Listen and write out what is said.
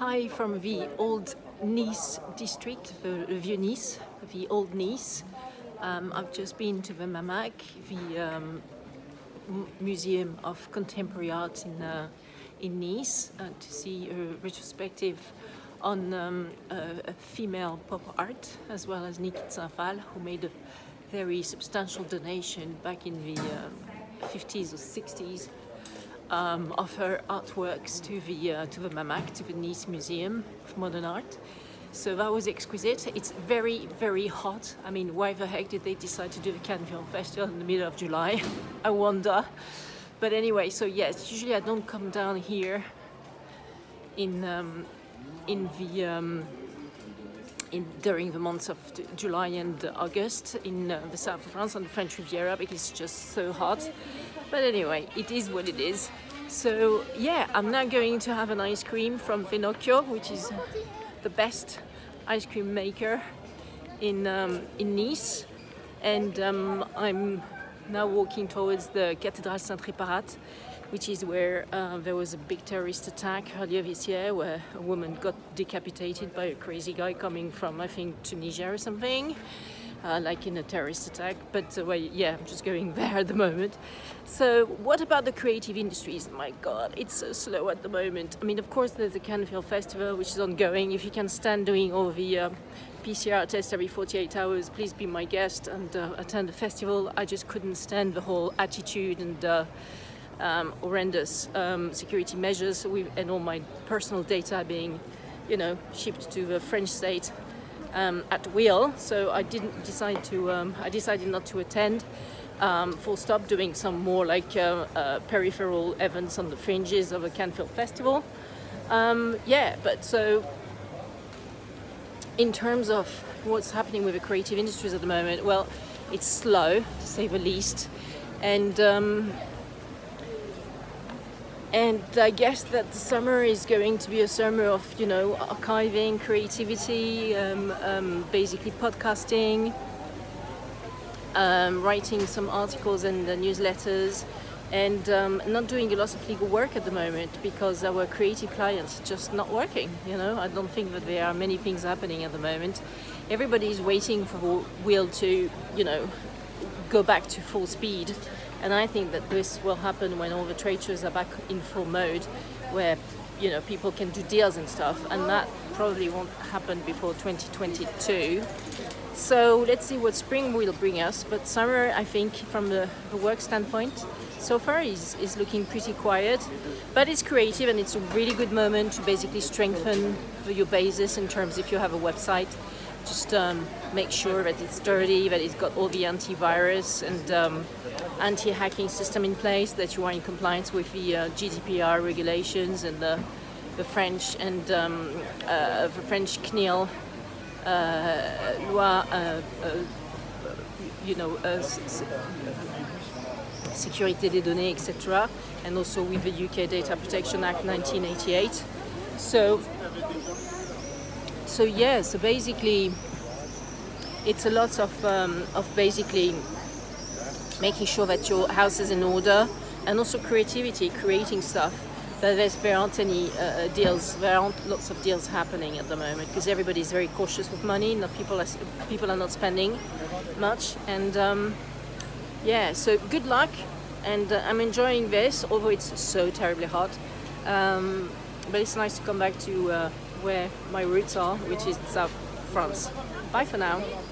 Hi from the old Nice district, the Vieux Nice, the old Nice. Um, I've just been to the MAMAC, the um, Museum of Contemporary Art in, uh, in Nice, uh, to see a retrospective on um, a female pop art, as well as Niki de Saint-Phalle, who made a very substantial donation back in the 50s uh, or 60s um, of her artworks to the uh, to the MAMAC, to the Nice Museum of Modern Art. So that was exquisite. It's very, very hot. I mean, why the heck did they decide to do the Cannes Festival in the middle of July? I wonder. But anyway, so yes, usually I don't come down here in um, in the um, in, during the months of July and August in uh, the south of France on the French Riviera because it's just so hot. But anyway, it is what it is. So yeah, I'm now going to have an ice cream from Fenocchio, which is the best ice cream maker in, um, in Nice. And um, I'm now walking towards the Cathédrale Sainte-Réparate, which is where uh, there was a big terrorist attack earlier this year where a woman got decapitated by a crazy guy coming from, I think, Tunisia or something uh, like in a terrorist attack. But uh, well, yeah, I'm just going there at the moment. So, what about the creative industries? My God, it's so slow at the moment. I mean, of course, there's the Cannes Film Festival, which is ongoing. If you can stand doing all the uh, PCR tests every 48 hours, please be my guest and uh, attend the festival. I just couldn't stand the whole attitude and uh, um, horrendous um, security measures and all my personal data being, you know, shipped to the French state um, at will. So I didn't decide to. Um, I decided not to attend. Um, full stop. Doing some more like uh, uh, peripheral events on the fringes of a Cannes Film Festival. Um, yeah, but so in terms of what's happening with the creative industries at the moment, well, it's slow to say the least, and um, and I guess that the summer is going to be a summer of, you know, archiving, creativity, um, um, basically podcasting, um, writing some articles and uh, newsletters, and um, not doing a lot of legal work at the moment because our creative clients just not working. You know, I don't think that there are many things happening at the moment. Everybody is waiting for the wheel to, you know, go back to full speed and I think that this will happen when all the trade shows are back in full mode, where you know people can do deals and stuff, and that probably won't happen before 2022. So let's see what spring will bring us. But summer, I think, from the, the work standpoint, so far is, is looking pretty quiet. But it's creative and it's a really good moment to basically strengthen your basis in terms if you have a website. Just um, make sure that it's sturdy, that it's got all the antivirus and um, anti-hacking system in place, that you are in compliance with the uh, GDPR regulations and the, the French and um, uh, the French CNIL uh, loi, uh, uh, you know, Sécurité des données, etc., and also with the UK Data Protection Act 1988. So, so yeah, so basically, it's a lot of, um, of basically making sure that your house is in order and also creativity, creating stuff. But there's, there aren't any uh, uh deals, there aren't lots of deals happening at the moment because everybody is very cautious with money. Not people are, people are not spending much. And um, yeah, so good luck. And uh, I'm enjoying this, although it's so terribly hot. Um, but it's nice to come back to uh, where my roots are, which is South France. Bye for now.